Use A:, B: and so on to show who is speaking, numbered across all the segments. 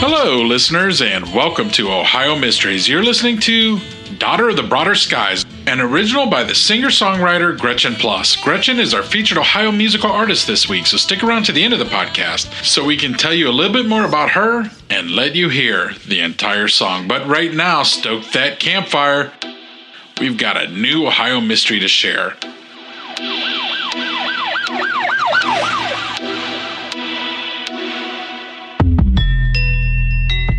A: Hello, listeners, and welcome to Ohio Mysteries. You're listening to Daughter of the Broader Skies, an original by the singer songwriter Gretchen Plus. Gretchen is our featured Ohio musical artist this week, so stick around to the end of the podcast so we can tell you a little bit more about her and let you hear the entire song. But right now, stoke that campfire. We've got a new Ohio mystery to share.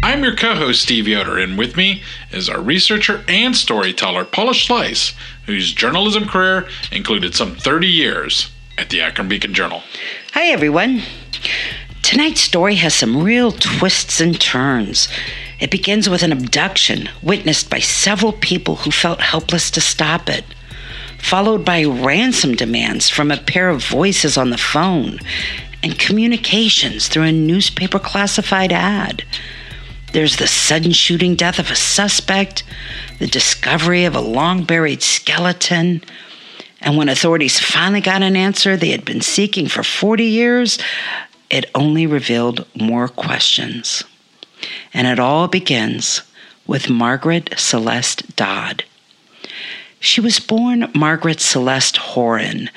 A: I'm your co host, Steve Yoder, and with me is our researcher and storyteller, Paula Schleis, whose journalism career included some 30 years at the Akron Beacon Journal.
B: Hi, everyone. Tonight's story has some real twists and turns. It begins with an abduction witnessed by several people who felt helpless to stop it, followed by ransom demands from a pair of voices on the phone and communications through a newspaper classified ad. There's the sudden shooting death of a suspect, the discovery of a long buried skeleton, and when authorities finally got an answer they had been seeking for 40 years, it only revealed more questions. And it all begins with Margaret Celeste Dodd. She was born Margaret Celeste Horan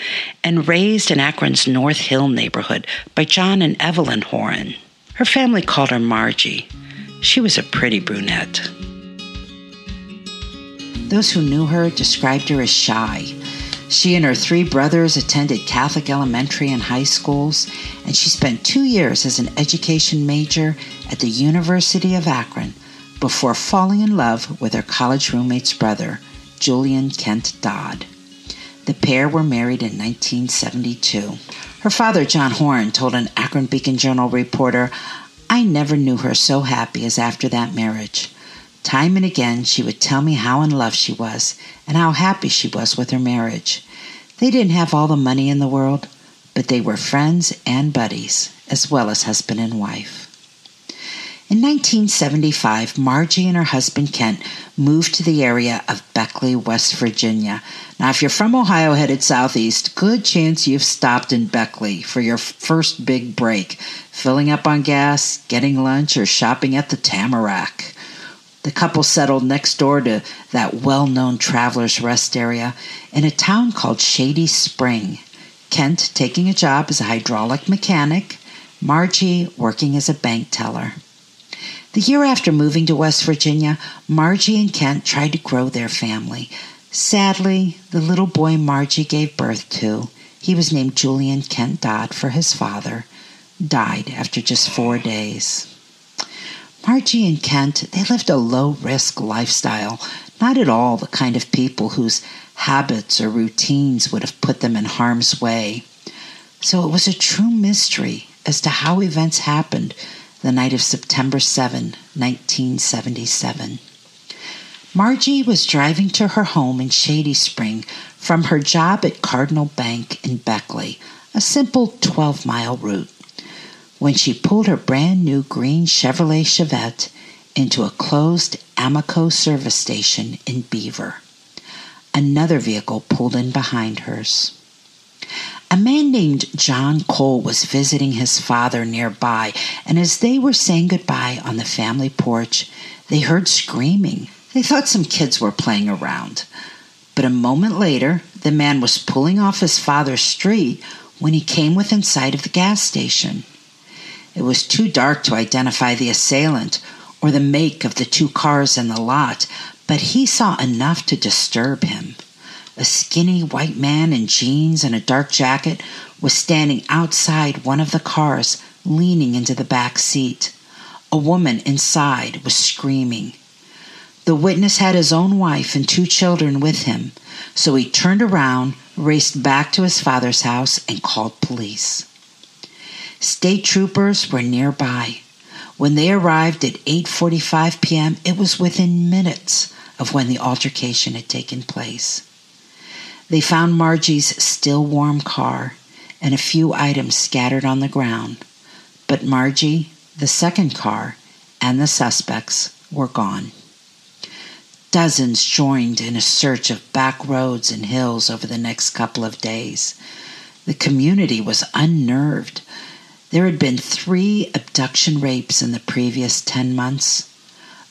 B: and raised in Akron's North Hill neighborhood by John and Evelyn Horan. Her family called her Margie. She was a pretty brunette. Those who knew her described her as shy. She and her three brothers attended Catholic elementary and high schools, and she spent two years as an education major at the University of Akron before falling in love with her college roommate's brother, Julian Kent Dodd. The pair were married in 1972. Her father, John Horn, told an Akron Beacon Journal reporter, I never knew her so happy as after that marriage. Time and again, she would tell me how in love she was and how happy she was with her marriage. They didn't have all the money in the world, but they were friends and buddies, as well as husband and wife. In 1975, Margie and her husband Kent moved to the area of Beckley, West Virginia. Now, if you're from Ohio headed southeast, good chance you've stopped in Beckley for your first big break, filling up on gas, getting lunch, or shopping at the Tamarack. The couple settled next door to that well known traveler's rest area in a town called Shady Spring. Kent taking a job as a hydraulic mechanic, Margie working as a bank teller. The year after moving to West Virginia, Margie and Kent tried to grow their family. Sadly, the little boy Margie gave birth to, he was named Julian Kent Dodd for his father, died after just four days. Margie and Kent, they lived a low risk lifestyle, not at all the kind of people whose habits or routines would have put them in harm's way. So it was a true mystery as to how events happened the night of September 7, 1977. Margie was driving to her home in Shady Spring from her job at Cardinal Bank in Beckley, a simple 12 mile route, when she pulled her brand new green Chevrolet Chevette into a closed Amoco service station in Beaver. Another vehicle pulled in behind hers. A man named John Cole was visiting his father nearby, and as they were saying goodbye on the family porch, they heard screaming. They thought some kids were playing around. But a moment later, the man was pulling off his father's street when he came within sight of the gas station. It was too dark to identify the assailant or the make of the two cars in the lot, but he saw enough to disturb him. A skinny white man in jeans and a dark jacket was standing outside one of the cars, leaning into the back seat. A woman inside was screaming. The witness had his own wife and two children with him, so he turned around, raced back to his father's house, and called police. State troopers were nearby. When they arrived at 8:45 p.m., it was within minutes of when the altercation had taken place. They found Margie's still warm car and a few items scattered on the ground, but Margie, the second car, and the suspects were gone. Dozens joined in a search of back roads and hills over the next couple of days. The community was unnerved. There had been three abduction rapes in the previous 10 months.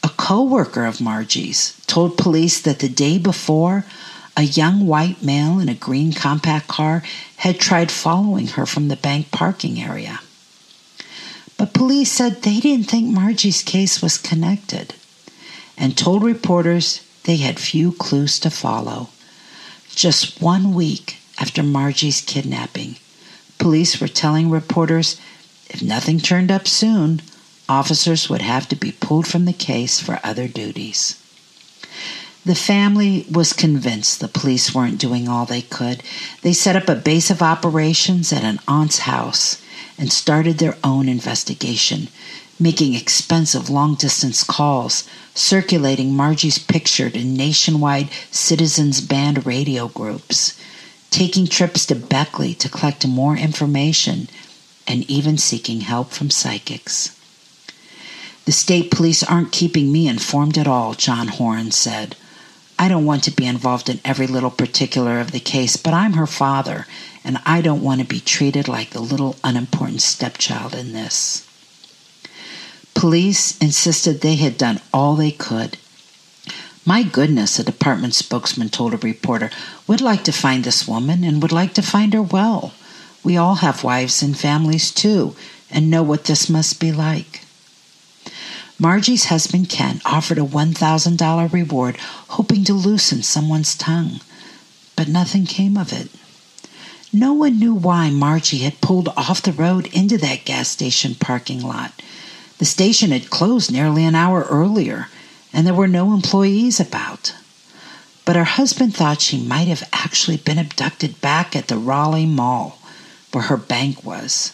B: A co worker of Margie's told police that the day before, a young white male in a green compact car had tried following her from the bank parking area. But police said they didn't think Margie's case was connected and told reporters they had few clues to follow. Just one week after Margie's kidnapping, police were telling reporters if nothing turned up soon, officers would have to be pulled from the case for other duties. The family was convinced the police weren't doing all they could. They set up a base of operations at an aunt's house and started their own investigation, making expensive long distance calls, circulating Margie's picture to nationwide citizens band radio groups, taking trips to Beckley to collect more information, and even seeking help from psychics. The state police aren't keeping me informed at all, John Horan said. I don't want to be involved in every little particular of the case, but I'm her father, and I don't want to be treated like the little unimportant stepchild in this. Police insisted they had done all they could. My goodness, a department spokesman told a reporter, would like to find this woman and would like to find her well. We all have wives and families too, and know what this must be like. Margie's husband Ken offered a $1,000 reward, hoping to loosen someone's tongue, but nothing came of it. No one knew why Margie had pulled off the road into that gas station parking lot. The station had closed nearly an hour earlier, and there were no employees about. But her husband thought she might have actually been abducted back at the Raleigh Mall, where her bank was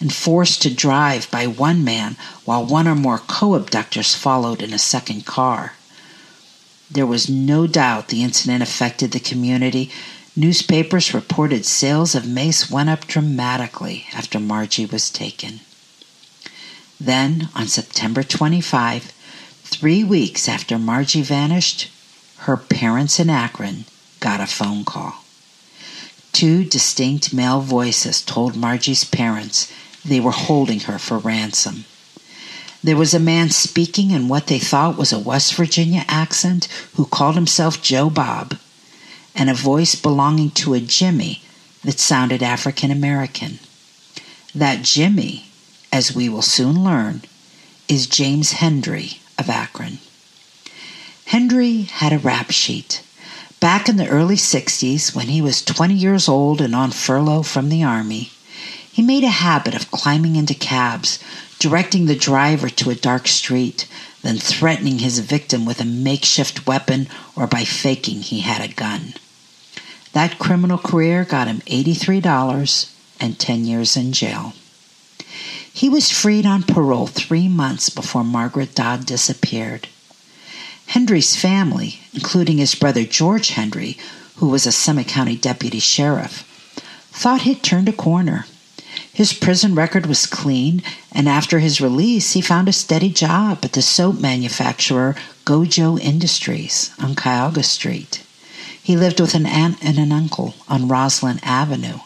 B: and forced to drive by one man while one or more co abductors followed in a second car. There was no doubt the incident affected the community. Newspapers reported sales of mace went up dramatically after Margie was taken. Then, on September 25, three weeks after Margie vanished, her parents in Akron got a phone call. Two distinct male voices told Margie's parents they were holding her for ransom. There was a man speaking in what they thought was a West Virginia accent who called himself Joe Bob, and a voice belonging to a Jimmy that sounded African American. That Jimmy, as we will soon learn, is James Hendry of Akron. Hendry had a rap sheet. Back in the early 60s, when he was 20 years old and on furlough from the Army, he made a habit of climbing into cabs, directing the driver to a dark street, then threatening his victim with a makeshift weapon or by faking he had a gun. That criminal career got him $83 and 10 years in jail. He was freed on parole three months before Margaret Dodd disappeared. Hendry's family, including his brother George Hendry, who was a Summit County deputy sheriff, thought he'd turned a corner. His prison record was clean, and after his release, he found a steady job at the soap manufacturer Gojo Industries on Cuyahoga Street. He lived with an aunt and an uncle on Roslyn Avenue.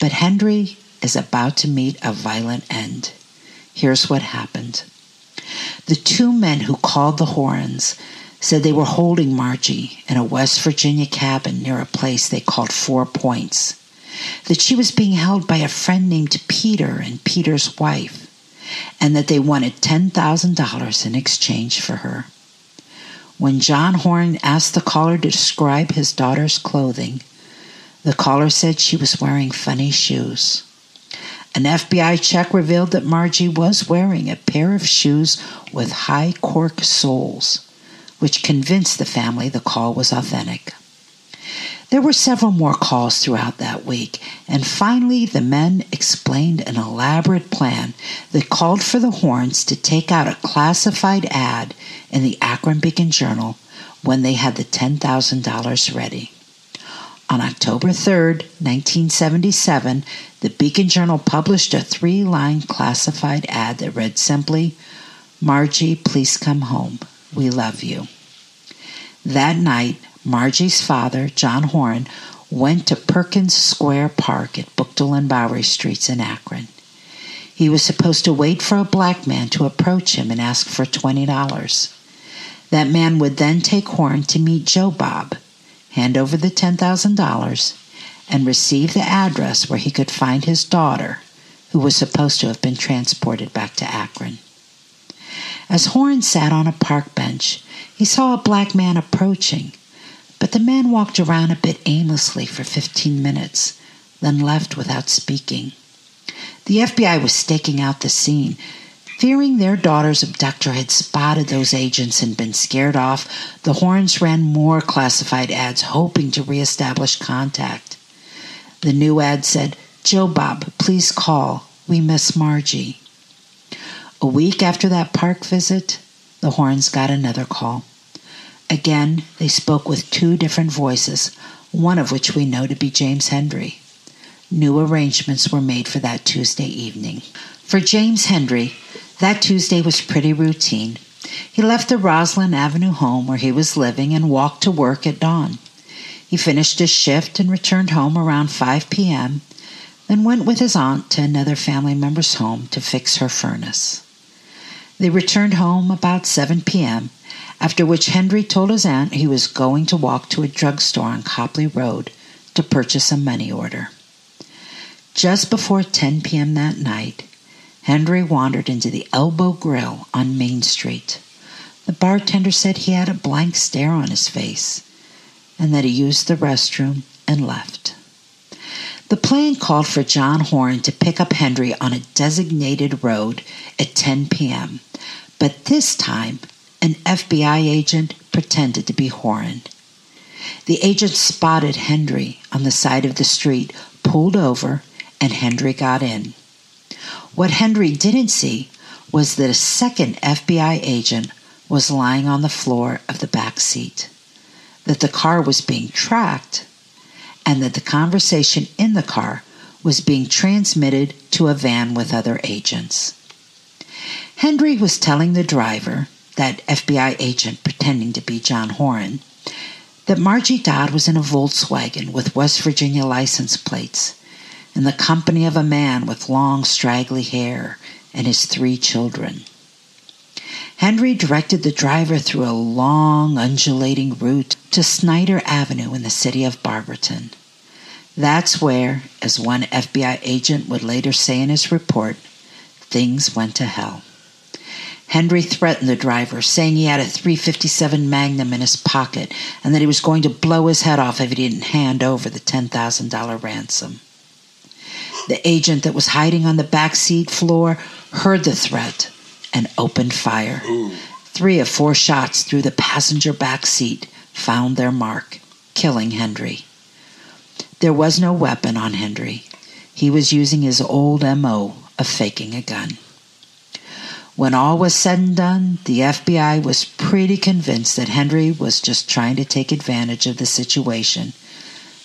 B: But Hendry is about to meet a violent end. Here's what happened. The two men who called the Horns said they were holding Margie in a West Virginia cabin near a place they called Four Points, that she was being held by a friend named Peter and Peter's wife, and that they wanted $10,000 in exchange for her. When John Horn asked the caller to describe his daughter's clothing, the caller said she was wearing funny shoes. An FBI check revealed that Margie was wearing a pair of shoes with high cork soles, which convinced the family the call was authentic. There were several more calls throughout that week, and finally the men explained an elaborate plan that called for the Horns to take out a classified ad in the Akron Beacon Journal when they had the $10,000 ready. On October 3, 1977, the Beacon Journal published a three line classified ad that read simply Margie, please come home. We love you. That night, Margie's father, John Horn, went to Perkins Square Park at Buchtel and Bowery Streets in Akron. He was supposed to wait for a black man to approach him and ask for $20. That man would then take Horn to meet Joe Bob, hand over the $10,000, and receive the address where he could find his daughter, who was supposed to have been transported back to Akron. As Horn sat on a park bench, he saw a black man approaching, but the man walked around a bit aimlessly for 15 minutes, then left without speaking. The FBI was staking out the scene. Fearing their daughter's abductor had spotted those agents and been scared off, the Horns ran more classified ads hoping to reestablish contact. The new ad said, Joe Bob, please call. We miss Margie. A week after that park visit, the Horns got another call. Again, they spoke with two different voices, one of which we know to be James Hendry. New arrangements were made for that Tuesday evening. For James Hendry, that Tuesday was pretty routine. He left the Roslyn Avenue home where he was living and walked to work at dawn. He finished his shift and returned home around 5 p.m., then went with his aunt to another family member's home to fix her furnace. They returned home about 7 p.m., after which Hendry told his aunt he was going to walk to a drugstore on Copley Road to purchase a money order. Just before 10 p.m. that night, Hendry wandered into the Elbow Grill on Main Street. The bartender said he had a blank stare on his face and that he used the restroom and left. The plan called for John Horn to pick up Hendry on a designated road at 10 p.m., but this time an FBI agent pretended to be Horan. The agent spotted Hendry on the side of the street, pulled over, and Hendry got in. What Hendry didn't see was that a second FBI agent was lying on the floor of the back seat, that the car was being tracked, and that the conversation in the car was being transmitted to a van with other agents. Hendry was telling the driver, that FBI agent pretending to be John Horan, that Margie Dodd was in a Volkswagen with West Virginia license plates in the company of a man with long, straggly hair and his three children. Hendry directed the driver through a long, undulating route to Snyder Avenue in the city of Barberton. That's where, as one FBI agent would later say in his report, things went to hell. Hendry threatened the driver, saying he had a 357 Magnum in his pocket and that he was going to blow his head off if he didn't hand over the $10,000 ransom. The agent that was hiding on the back seat floor heard the threat and opened fire. Three of four shots through the passenger back seat found their mark, killing Hendry. There was no weapon on Hendry. He was using his old MO of faking a gun. When all was said and done, the FBI was pretty convinced that Hendry was just trying to take advantage of the situation,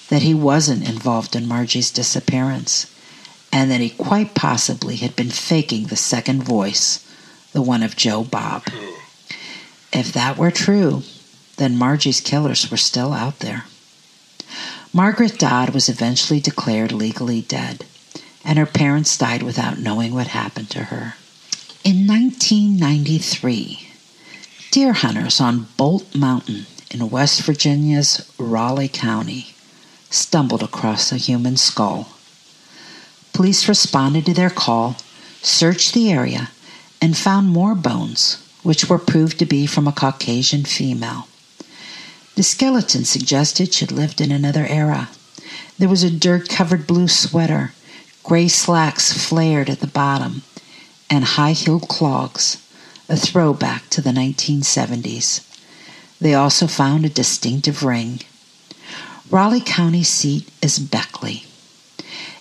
B: that he wasn't involved in Margie's disappearance, and that he quite possibly had been faking the second voice, the one of Joe Bob. If that were true, then Margie's killers were still out there. Margaret Dodd was eventually declared legally dead, and her parents died without knowing what happened to her. In 1993, deer hunters on Bolt Mountain in West Virginia's Raleigh County stumbled across a human skull. Police responded to their call, searched the area, and found more bones, which were proved to be from a Caucasian female. The skeleton suggested she'd lived in another era. There was a dirt covered blue sweater, gray slacks flared at the bottom, and high heeled clogs, a throwback to the 1970s. They also found a distinctive ring. Raleigh County seat is Beckley.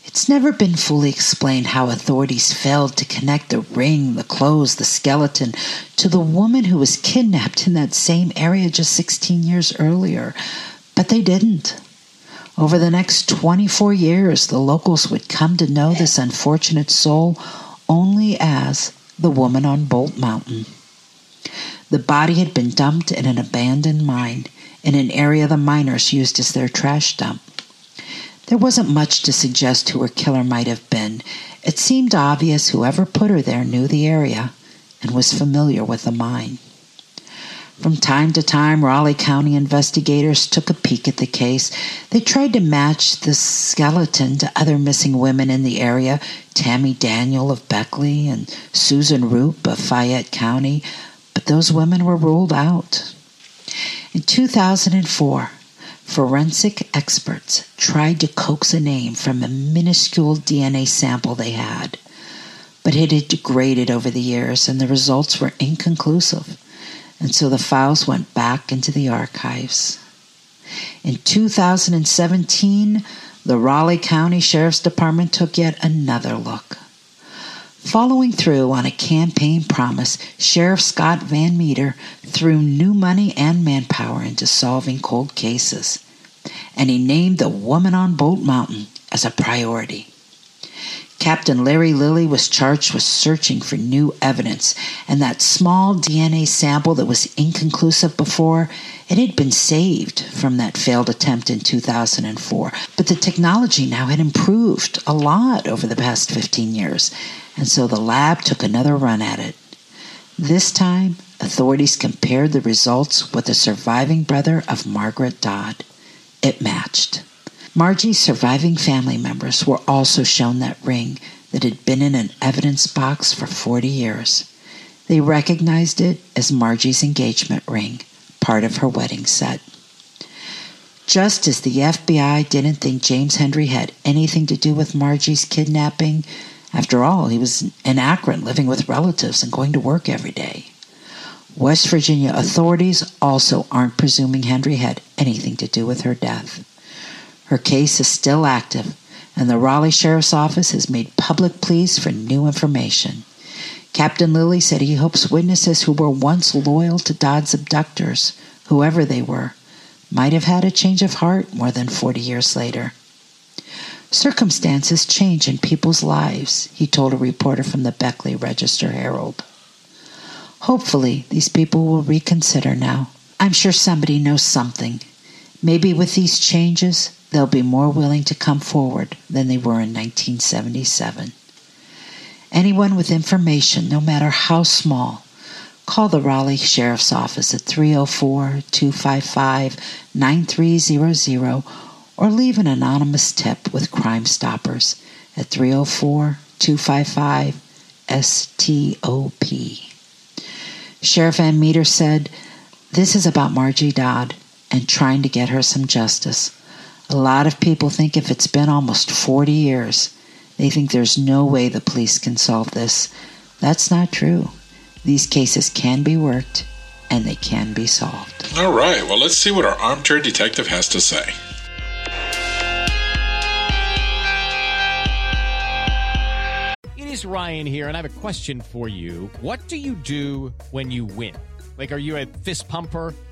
B: It's never been fully explained how authorities failed to connect the ring, the clothes, the skeleton to the woman who was kidnapped in that same area just 16 years earlier, but they didn't. Over the next 24 years, the locals would come to know this unfortunate soul only as the woman on Bolt Mountain. The body had been dumped in an abandoned mine in an area the miners used as their trash dump. There wasn't much to suggest who her killer might have been. It seemed obvious whoever put her there knew the area and was familiar with the mine. From time to time, Raleigh County investigators took a peek at the case. They tried to match the skeleton to other missing women in the area Tammy Daniel of Beckley and Susan Roop of Fayette County, but those women were ruled out. In 2004, forensic experts tried to coax a name from a minuscule DNA sample they had, but it had degraded over the years and the results were inconclusive, and so the files went back into the archives. In 2017, the Raleigh County Sheriff's Department took yet another look. Following through on a campaign promise, Sheriff Scott Van Meter threw new money and manpower into solving cold cases, and he named the woman on Bolt Mountain as a priority. Captain Larry Lilly was charged with searching for new evidence, and that small DNA sample that was inconclusive before, it had been saved from that failed attempt in 2004. But the technology now had improved a lot over the past 15 years, and so the lab took another run at it. This time, authorities compared the results with the surviving brother of Margaret Dodd. It matched. Margie's surviving family members were also shown that ring that had been in an evidence box for 40 years. They recognized it as Margie's engagement ring, part of her wedding set. Just as the FBI didn't think James Hendry had anything to do with Margie's kidnapping, after all, he was in Akron living with relatives and going to work every day. West Virginia authorities also aren't presuming Hendry had anything to do with her death. Her case is still active, and the Raleigh Sheriff's Office has made public pleas for new information. Captain Lilly said he hopes witnesses who were once loyal to Dodd's abductors, whoever they were, might have had a change of heart more than 40 years later. Circumstances change in people's lives, he told a reporter from the Beckley Register Herald. Hopefully, these people will reconsider now. I'm sure somebody knows something. Maybe with these changes, they'll be more willing to come forward than they were in 1977. Anyone with information, no matter how small, call the Raleigh Sheriff's Office at 304 255 9300 or leave an anonymous tip with Crime Stoppers at 304 255 STOP. Sheriff Van Meter said, This is about Margie Dodd and trying to get her some justice. A lot of people think if it's been almost 40 years, they think there's no way the police can solve this. That's not true. These cases can be worked and they can be solved.
A: All right, well, let's see what our armchair detective has to say.
C: It is Ryan here, and I have a question for you. What do you do when you win? Like, are you a fist pumper?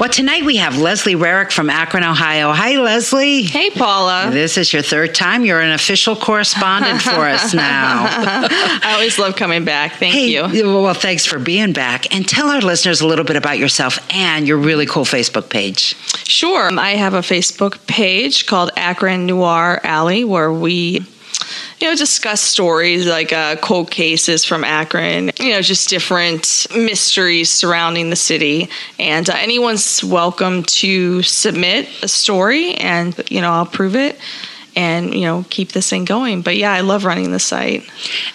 B: Well, tonight we have Leslie Rarick from Akron, Ohio. Hi, Leslie.
D: Hey, Paula.
B: This is your third time. You're an official correspondent for us now.
D: I always love coming back. Thank
B: hey,
D: you.
B: Well, thanks for being back. And tell our listeners a little bit about yourself and your really cool Facebook page.
D: Sure. I have a Facebook page called Akron Noir Alley where we you know, discuss stories like uh, cold cases from Akron, you know, just different mysteries surrounding the city. And uh, anyone's welcome to submit a story, and, you know, I'll prove it and you know keep this thing going. But yeah i love running the site.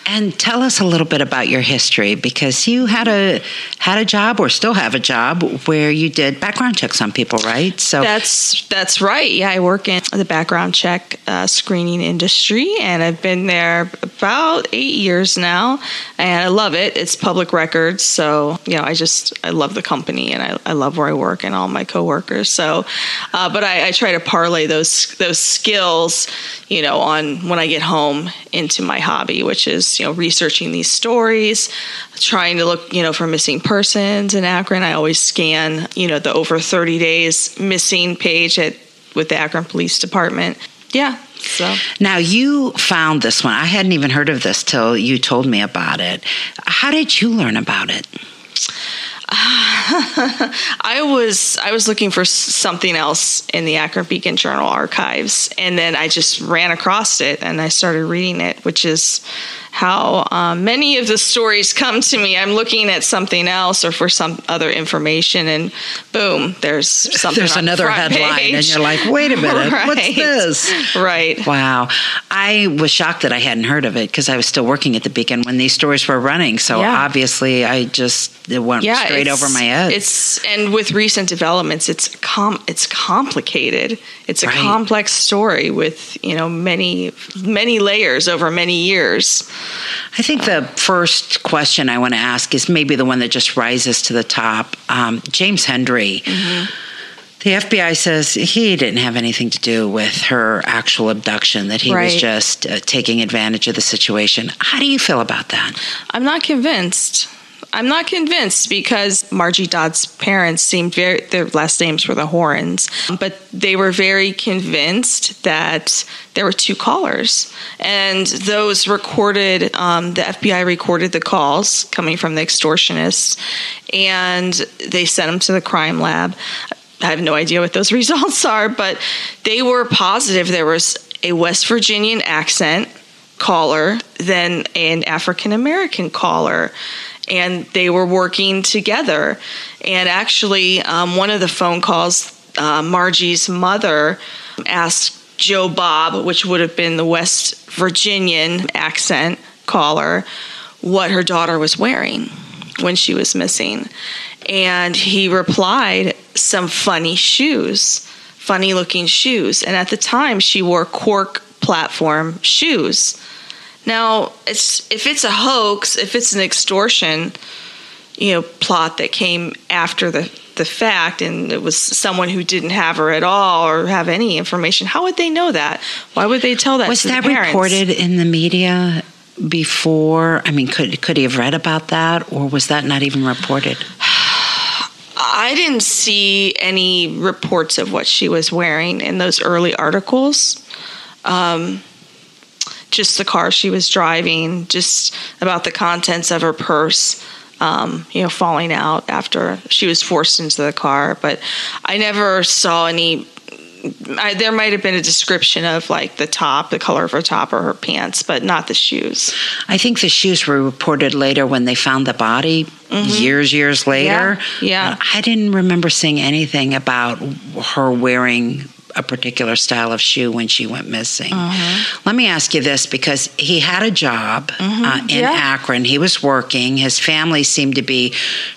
B: And tell us a little bit about your history because you had a had a job or still have a job where you did background checks on people right?
D: So that's that's right. Yeah i work in the background check uh, screening industry and i've been there about eight years now and i love it. It's public records so you know i just i love the company and i, I love where i work and all my coworkers. So uh, but I, I try to parlay those those skills you know, on when I get home into my hobby, which is, you know, researching these stories, trying to look, you know, for missing persons in Akron. I always scan, you know, the over 30 days missing page at with the Akron Police Department. Yeah. So
B: now you found this one. I hadn't even heard of this till you told me about it. How did you learn about it?
D: I was I was looking for something else in the Akron Beacon Journal archives, and then I just ran across it and I started reading it, which is how um, many of the stories come to me. I'm looking at something else or for some other information, and boom, there's something.
B: There's another
D: the
B: headline,
D: page.
B: and you're like, "Wait a minute,
D: right.
B: what's this?"
D: Right.
B: Wow. I was shocked that I hadn't heard of it because I was still working at the Beacon when these stories were running. So
D: yeah.
B: obviously, I just it went
D: yeah,
B: straight over my head.
D: It's and with recent developments, it's com it's complicated. It's a
B: right.
D: complex story with you know many many layers over many years.
B: I think the first question I want to ask is maybe the one that just rises to the top. Um, James Hendry. Mm-hmm. The FBI says he didn't have anything to do with her actual abduction, that he
D: right.
B: was just uh, taking advantage of the situation. How do you feel about that?
D: I'm not convinced. I'm not convinced because Margie Dodd's parents seemed very, their last names were the Horns, but they were very convinced that there were two callers. And those recorded, um, the FBI recorded the calls coming from the extortionists and they sent them to the crime lab. I have no idea what those results are, but they were positive there was a West Virginian accent caller than an African American caller and they were working together. And actually, um, one of the phone calls, uh, Margie's mother asked Joe Bob, which would have been the West Virginian accent caller, what her daughter was wearing when she was missing. And he replied, some funny shoes, funny looking shoes. And at the time, she wore cork platform shoes. Now, it's if it's a hoax, if it's an extortion, you know, plot that came after the the fact and it was someone who didn't have her at all or have any information, how would they know that? Why would they tell that
B: was that reported in the media before? I mean, could could he have read about that or was that not even reported?
D: I didn't see any reports of what she was wearing in those early articles. Um, just the car she was driving, just about the contents of her purse, um, you know, falling out after she was forced into the car. But I never saw any. I, there might have been a description of like the top, the color of her top or her pants, but not the shoes.
B: I think the shoes were reported later when they found the body, years, years later.
D: Mm-hmm. Yeah, yeah.
B: I didn't remember seeing anything about her wearing a particular style of shoe when she went missing.
D: Uh-huh.
B: Let me ask you this because he had a job uh, in
D: Mm-hmm. Yeah.
B: Akron. He was working. His family seemed to be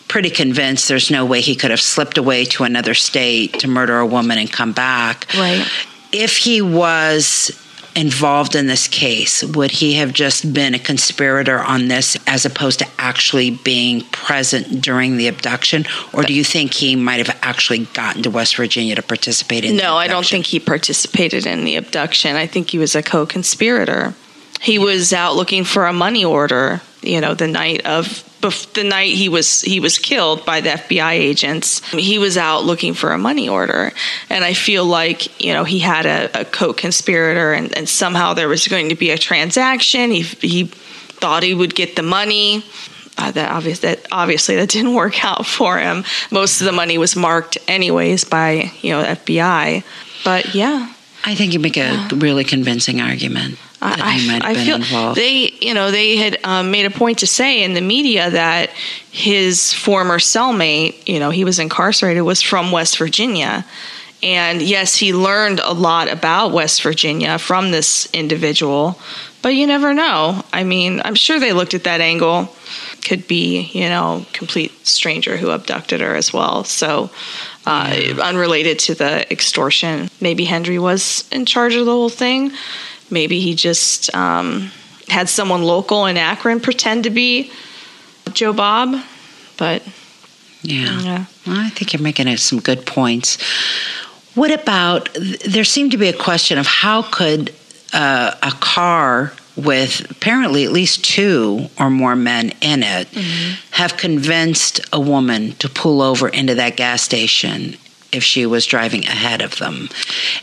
B: pretty convinced there's no way he could have slipped away to another state to murder a woman and come back.
D: Right.
B: If he was involved in this case, would he have just been a conspirator on this as opposed to actually being present during the abduction? Or do you think he might have actually gotten to West Virginia to participate in the
D: No, I don't think he participated in the abduction. I think he was a co conspirator. He was out looking for a money order, you know, the night of bef- the night he was he was killed by the FBI agents. He was out looking for a money order, and I feel like you know he had a, a co-conspirator, and, and somehow there was going to be a transaction. He he thought he would get the money. Uh, that obvious that obviously that didn't work out for him. Most of the money was marked anyways by you know FBI. But yeah,
B: I think you make a really convincing argument that he might have
D: I
B: been
D: feel
B: involved.
D: they, you know, they had um, made a point to say in the media that his former cellmate, you know, he was incarcerated, was from West Virginia. And yes, he learned a lot about West Virginia from this individual, but you never know. I mean, I'm sure they looked at that angle. Could be, you know, complete stranger who abducted her as well. So, uh, unrelated to the extortion, maybe Hendry was in charge of the whole thing. Maybe he just um, had someone local in Akron pretend to be Joe Bob. But
B: Yeah.
D: Yeah.
B: Well, I think you're making some good points. What about there seemed to be a question of how could uh, a car with apparently at least two or more men in it have convinced a woman to pull over into that gas station if she was driving ahead of them.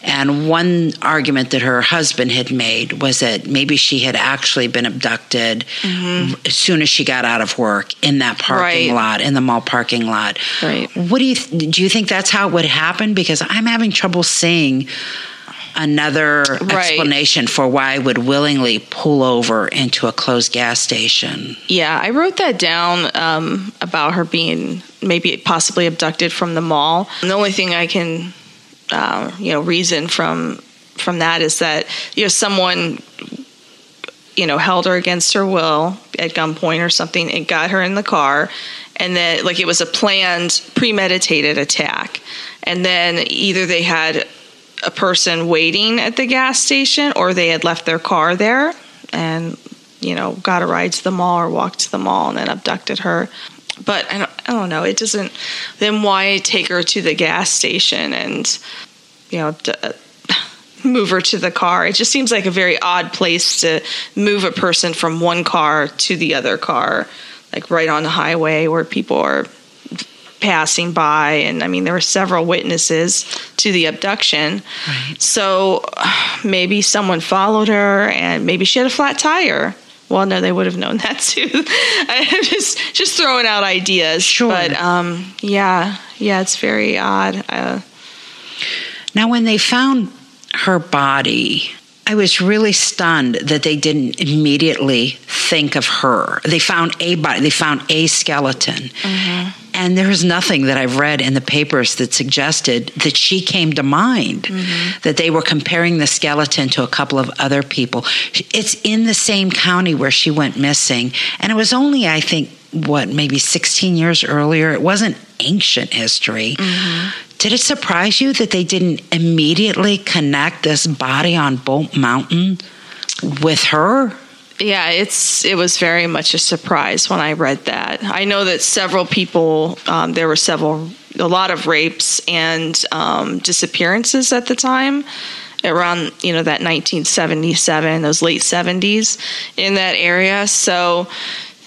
B: And one argument that her husband had made was that maybe she had actually been abducted mm-hmm. as soon as she got out of work in that parking
D: Right.
B: lot, in the mall parking lot.
D: Right.
B: What do you th- do? You think that's how it would happen? Because I'm having trouble seeing another
D: Right.
B: explanation for why I would willingly pull over into a closed gas station.
D: yeah, I wrote that down um, about her being maybe possibly abducted from the mall. And the only thing I can, uh, you know, reason from from that is that you know someone you know held her against her will at gunpoint or something and got her in the car and then like it was a planned premeditated attack and then either they had a person waiting at the gas station or they had left their car there and you know got a ride to the mall or walked to the mall and then abducted her but I don't, I don't know it doesn't then why take her to the gas station and you know d- move her to the car. It just seems like a very odd place to move a person from one car to the other car, like right on the highway where people are passing by. And I mean, there were several witnesses to the abduction. So maybe someone followed her and maybe she had a flat tire. Well, no, they would have known that too. I'm just just throwing out ideas.
B: Sure.
D: But um, yeah, yeah, it's very odd. Uh,
B: Now, when they found her body, I was really stunned that they didn't immediately think of her. They found a body, they found a skeleton. And there was nothing that I've read in the papers that suggested that she came to mind, mm-hmm. that they were comparing the skeleton to a couple of other people. It's in the same county where she went missing. And it was only, I think, what, maybe 16 years earlier. It wasn't ancient history. Mm-hmm. Did it surprise you that they didn't immediately connect this body on Bolt Mountain with her?
D: Yeah, it's it was very much a surprise when I read that. I know that several people, um, there were several, a lot of rapes and um, disappearances at the time, around you know that 1977, those late 70s in that area. So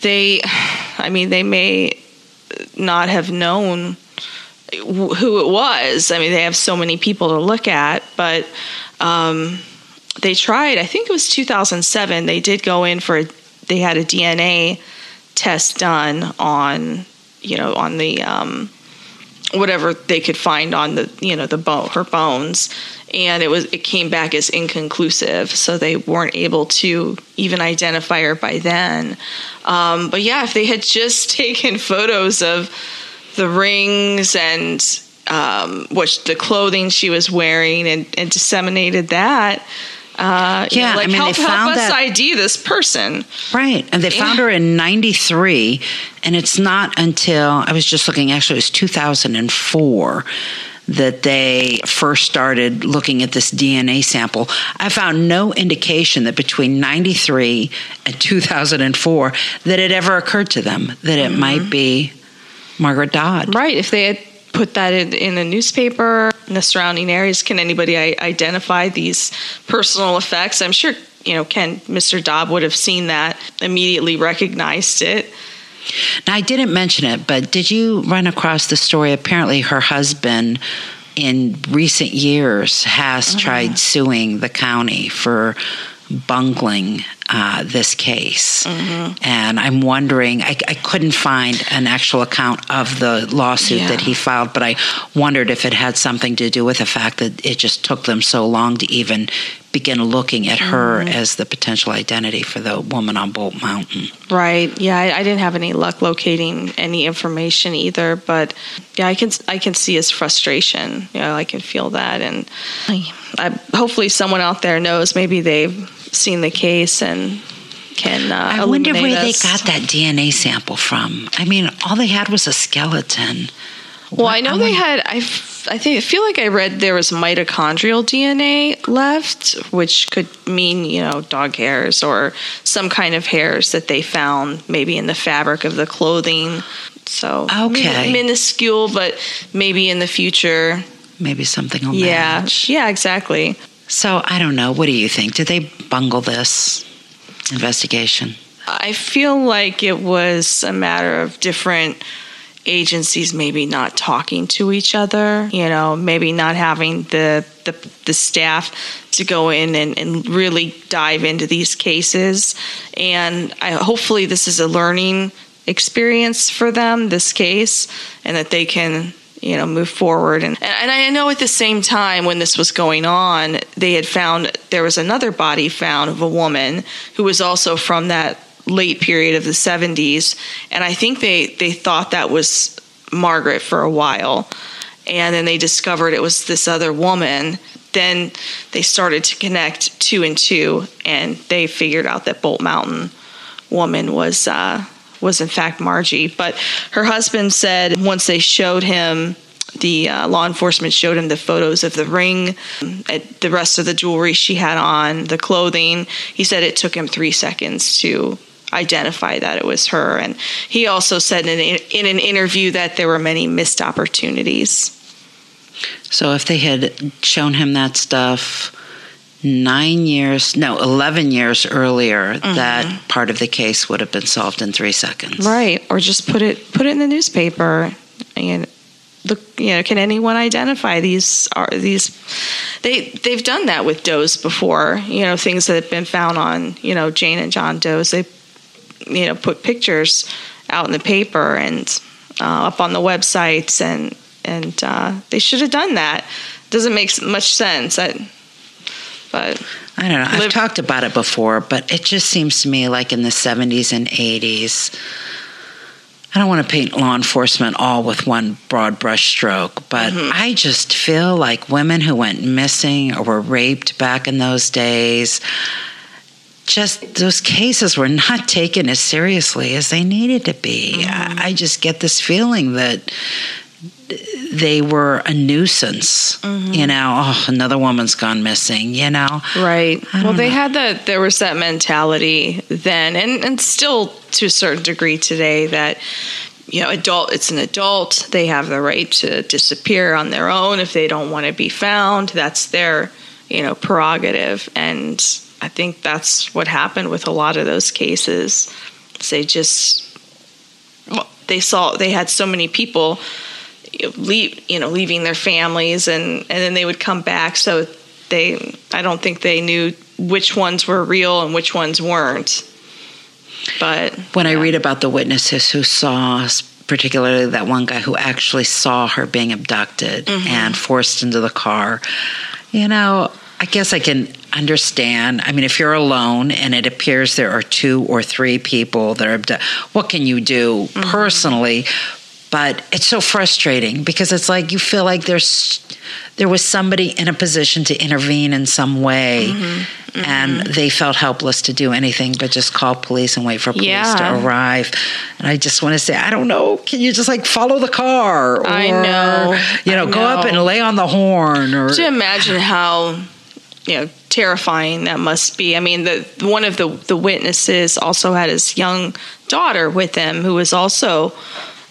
D: they, I mean, they may not have known who it was. I mean, they have so many people to look at, but um, they tried. I think it was 2007. They did go in for. They had a DNA test done on, you know, on the um, whatever they could find on the, you know, the bone, her bones, and it was it came back as inconclusive. So they weren't able to even identify her by then. Um, but yeah, if they had just taken photos of the rings and um, what the clothing she was wearing and, and disseminated that. Uh, you know,
B: Yeah, I
D: like
B: mean, they
D: help, help us
B: that-
D: ID this person.
B: Right. And they found her in 93. And it's not until, I was just looking, actually, it was 2004 that they first started looking at this DNA sample. I found no indication that between 93 and 2004 that it ever occurred to them that it might be Margaret Dodd.
D: Right. If they had put that in, in a newspaper in the surrounding areas, can anybody I- identify these personal effects? I'm sure, you know, Ken, Mr. Dodd would have seen that, immediately recognized it.
B: Now, I didn't mention it, but did you run across the story? Apparently, her husband in recent years has uh-huh. tried suing the county for bungling uh, this case. And I'm wondering, I, I couldn't find an actual account of the lawsuit
D: Yeah.
B: that he filed, but I wondered if it had something to do with the fact that it just took them so long to even begin looking at her as the potential identity for the woman on Bolt Mountain.
D: Right. Yeah, I, I didn't have any luck locating any information either, but yeah, I can I can see his frustration. You know, I can feel that, and I, I, hopefully someone out there knows. Maybe they've seen the case and can. Uh,
B: I wonder where
D: illuminate
B: they got that DNA sample from. I mean, all they had was a skeleton.
D: Well,
B: What-
D: I know
B: I
D: they
B: wonder-
D: had. I, f- I think I feel like I read there was mitochondrial DNA left, which could mean you know dog hairs or some kind of hairs that they found maybe in the fabric of the clothing. So
B: Okay.
D: min- minuscule, but maybe in the future.
B: Maybe something will
D: Yeah,
B: match.
D: yeah, exactly.
B: So I don't know. What do you think? Did they bungle this investigation?
D: I feel like it was a matter of different agencies maybe not talking to each other, you know, maybe not having the the, the staff to go in and, and really dive into these cases. And I, hopefully this is a learning experience for them, this case, and that they can you know move forward. And and I know at the same time when this was going on they had found there was another body found of a woman who was also from that late period of the 70s and I think they they thought that was Margaret for a while. And then they discovered it was this other woman. Then they started to connect two and two and they figured out that Bolt Mountain woman was uh, was in fact Margie. But her husband said once they showed him the uh, law enforcement showed him the photos of the ring, uh, the rest of the jewelry she had on, the clothing. He said it took him three seconds to identify that it was her. And he also said in, in an interview that there were many missed opportunities.
B: So if they had shown him that stuff nine years, no, 11 years earlier, that part of the case would have been solved in three seconds.
D: Right, or just put it put it in the newspaper and look. You know, can anyone identify these? Are these? They they've done that with does before. You know, things that have been found on you know Jane and John does. They you know put pictures out in the paper and uh, up on the websites and and uh, they should have done that. Doesn't make much sense. I, but
B: I don't know. I've
D: Live-
B: talked about it before, but it just seems to me like in the 70s and 80s, I don't want to paint law enforcement all with one broad brush stroke, but mm-hmm. I just feel like women who went missing or were raped back in those days, just those cases were not taken as seriously as they needed to be. Mm-hmm. I, I just get this feeling that they were a nuisance. Mm-hmm. You know, oh, another woman's gone missing, you know?
D: Right. Well,
B: don't
D: they
B: know.
D: had that. There was that mentality then, and and still to a certain degree today that you know, adult. It's an adult. They have the right to disappear on their own if they don't want to be found. That's their you know prerogative, and I think that's what happened with a lot of those cases. They just well, they saw they had so many people leave, you know, leaving their families, and and then they would come back. So they, I don't think they knew which ones were real and which ones weren't. But
B: when I read about the witnesses who saw, particularly that one guy who actually saw her being abducted mm-hmm. and forced into the car, you know, I guess I can understand. I mean, if you're alone and it appears there are two or three people that are abducted, what can you do mm-hmm. personally? But it's so frustrating because it's like you feel like there's there was somebody in a position to intervene in some way, mm-hmm. Mm-hmm. and they felt helpless to do anything but just call police and wait for police
D: Yeah.
B: to arrive. And I just want to say, I don't know, can you just like follow the car? Or,
D: I know.
B: You know,
D: I
B: go up and lay on the horn or
D: to imagine how you know terrifying that must be. I mean, the one of the the witnesses also had his young daughter with him, who was also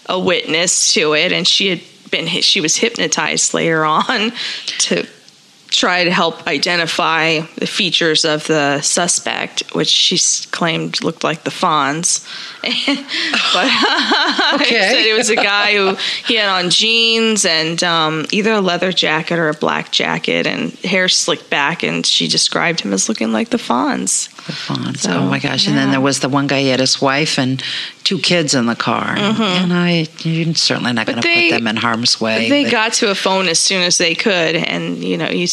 D: a witness to it, and she had been she was hypnotized later on to try to help identify the features of the suspect, which she claimed looked like the Fonz. But
B: Okay.
D: said it was a guy who he had on jeans and um, either a leather jacket or a black jacket and hair slicked back, and she described him as looking like the Fonz.
B: the Fonz.
D: So,
B: oh my gosh! And then there was the one guy. He had his wife and two kids in the car. And I, you're certainly not going to
D: Mm-hmm.
B: put them in harm's way.
D: They
B: but-
D: got to a phone as soon as they could, and you know you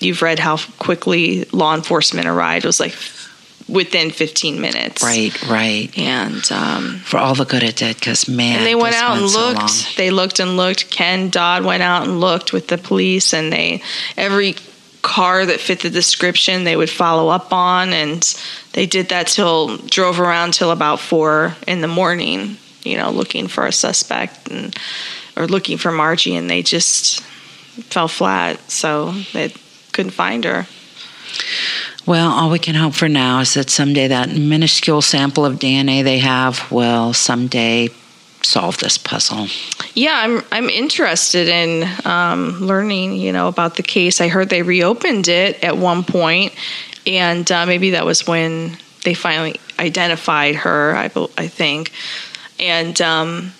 D: you've read how quickly law enforcement arrived. It was like within 15 minutes,
B: right, right.
D: And um,
B: For all the good it did, because man,
D: and they went out and looked.
B: long.
D: they looked and looked. Ken Dodd went out and looked with the police, and they every car that fit the description they would follow up on, and they did that till drove around till about four in the morning. You know, looking for a suspect and or looking for Margie, and they just fell flat. So they couldn't find her.
B: Well, all we can hope for now is that someday that minuscule sample of DNA they have will someday solve this puzzle.
D: Yeah, I'm I'm interested in um, learning, you know, about the case. I heard they reopened it at one point, and uh, maybe that was when they finally identified her. I I think, and um,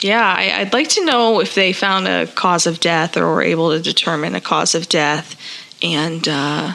D: yeah, I, I'd like to know if they found a cause of death or were able to determine a cause of death, and. Uh,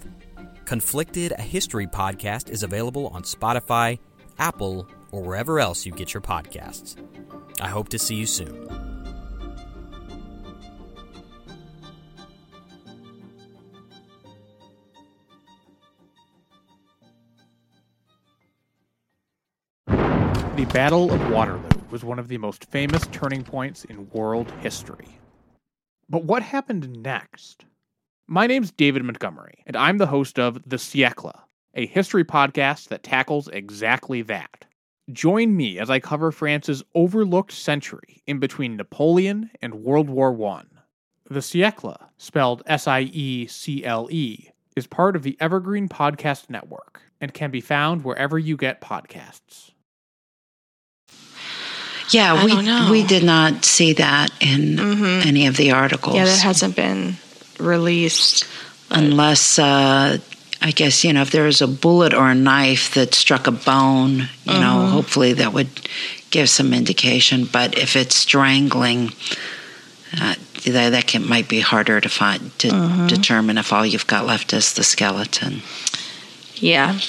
E: Conflicted, a history podcast, is available on Spotify, Apple, or wherever else you get your podcasts. I hope to see you soon.
F: The Battle of Waterloo was one of the most famous turning points in world history. But what happened next? My name's David Montgomery, and I'm the host of The Siècle, a history podcast that tackles exactly that. Join me as I cover France's overlooked century in between Napoleon and World War I. The Siècle, spelled S I E C L E, is part of the Evergreen Podcast Network and can be found wherever you get podcasts.
B: Yeah,
D: I
B: we we did not see that in mm-hmm. any of the articles.
D: yeah, that hasn't been released.
B: unless uh, I guess you know if there was a bullet or a knife that struck a bone, you know, hopefully that would give some indication. But if it's strangling, uh, that, that can, might be harder to find to determine if all you've got left is the skeleton.
D: Yeah.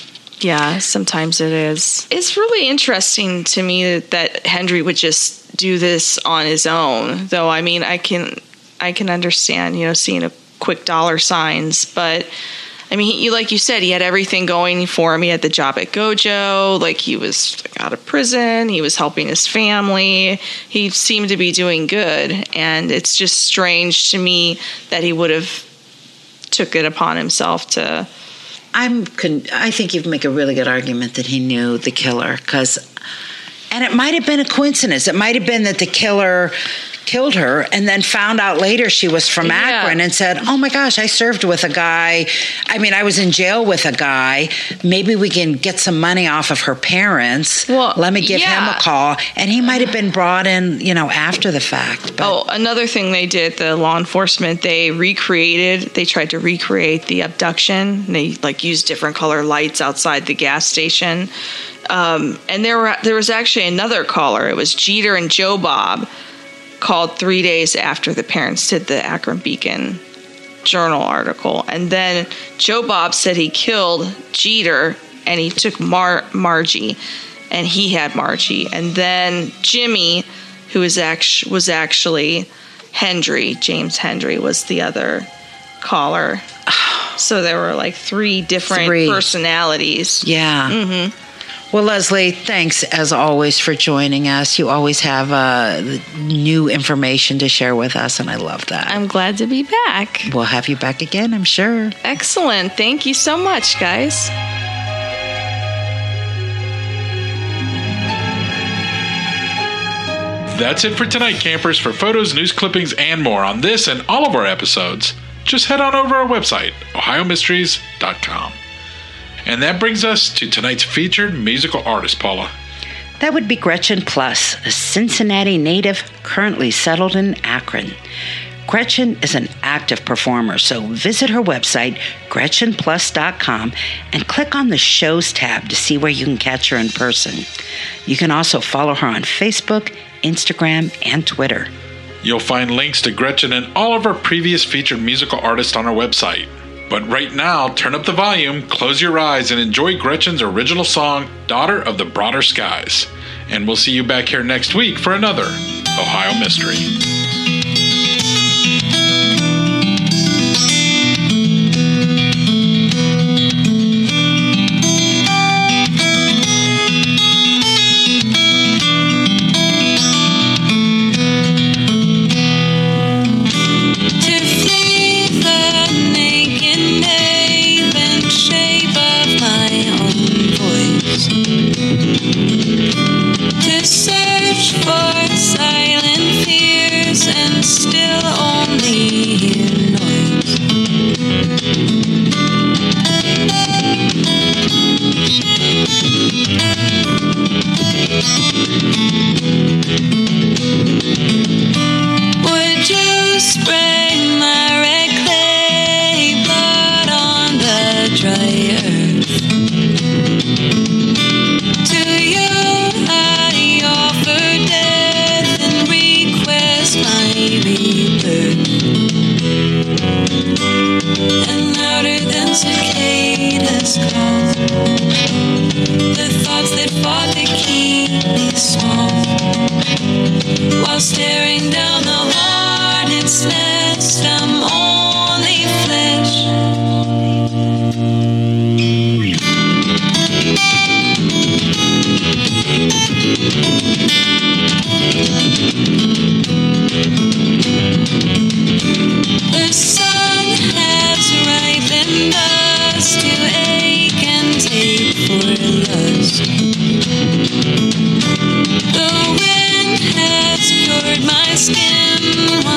D: Yeah, sometimes it is. It's really interesting to me that, that Hendry would just do this on his own. Though I mean, I can I can understand you know seeing a quick dollar signs, but I mean, he, like you said, he had everything going for him. He had the job at Gojo, like he was out of prison, he was helping his family. He seemed to be doing good, and it's just strange to me that he would have took it upon himself to.
B: I'm. Con- I think you make a really good argument that he knew the killer because, and it might have been a coincidence. It might have been that the killer killed her and then found out later she was from
D: Yeah.
B: Akron and said, "Oh my gosh, I served with a guy. I mean, I was in jail with a guy. Maybe we can get some money off of her parents.
D: Well,
B: Let me give him a call." And he might have been brought in, you know, after the fact. But
D: Oh, another thing they did, the law enforcement, they recreated, they tried to recreate the abduction. They like used different color lights outside the gas station. Um, and there were there was actually another caller. It was Jeter and Joe Bob called three days after the parents did the Akron Beacon Journal article. And then Joe Bob said he killed Jeter and he took Mar- Margie and he had Margie. And then Jimmy, who was, act- was actually Hendry, James Hendry was the other caller. So there were like three different
B: Three.
D: personalities.
B: Yeah.
D: Mm-hmm.
B: Well, Leslie, thanks as always for joining us. You always have uh, new information to share with us, and I love that.
D: I'm glad to be back.
B: We'll have you back again, I'm sure.
D: Excellent. Thank you so much, guys.
A: That's it for tonight, campers. For photos, news clippings, and more on this and all of our episodes, just head on over our website, ohiomysteries.com. And that brings us to tonight's featured musical artist, Paula.
B: That would be Gretchen Pleuss, a Cincinnati native currently settled in Akron. Gretchen is an active performer, so visit her website, GretchenPleuss.com, and click on the Shows tab to see where you can catch her in person. You can also follow her on Facebook, Instagram, and Twitter.
A: You'll find links to Gretchen and all of our previous featured musical artists on our website. But right now, turn up the volume, close your eyes, and enjoy Gretchen's original song, Daughter of the Broader Skies. And we'll see you back here next week for another Ohio Mystery.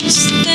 G: lost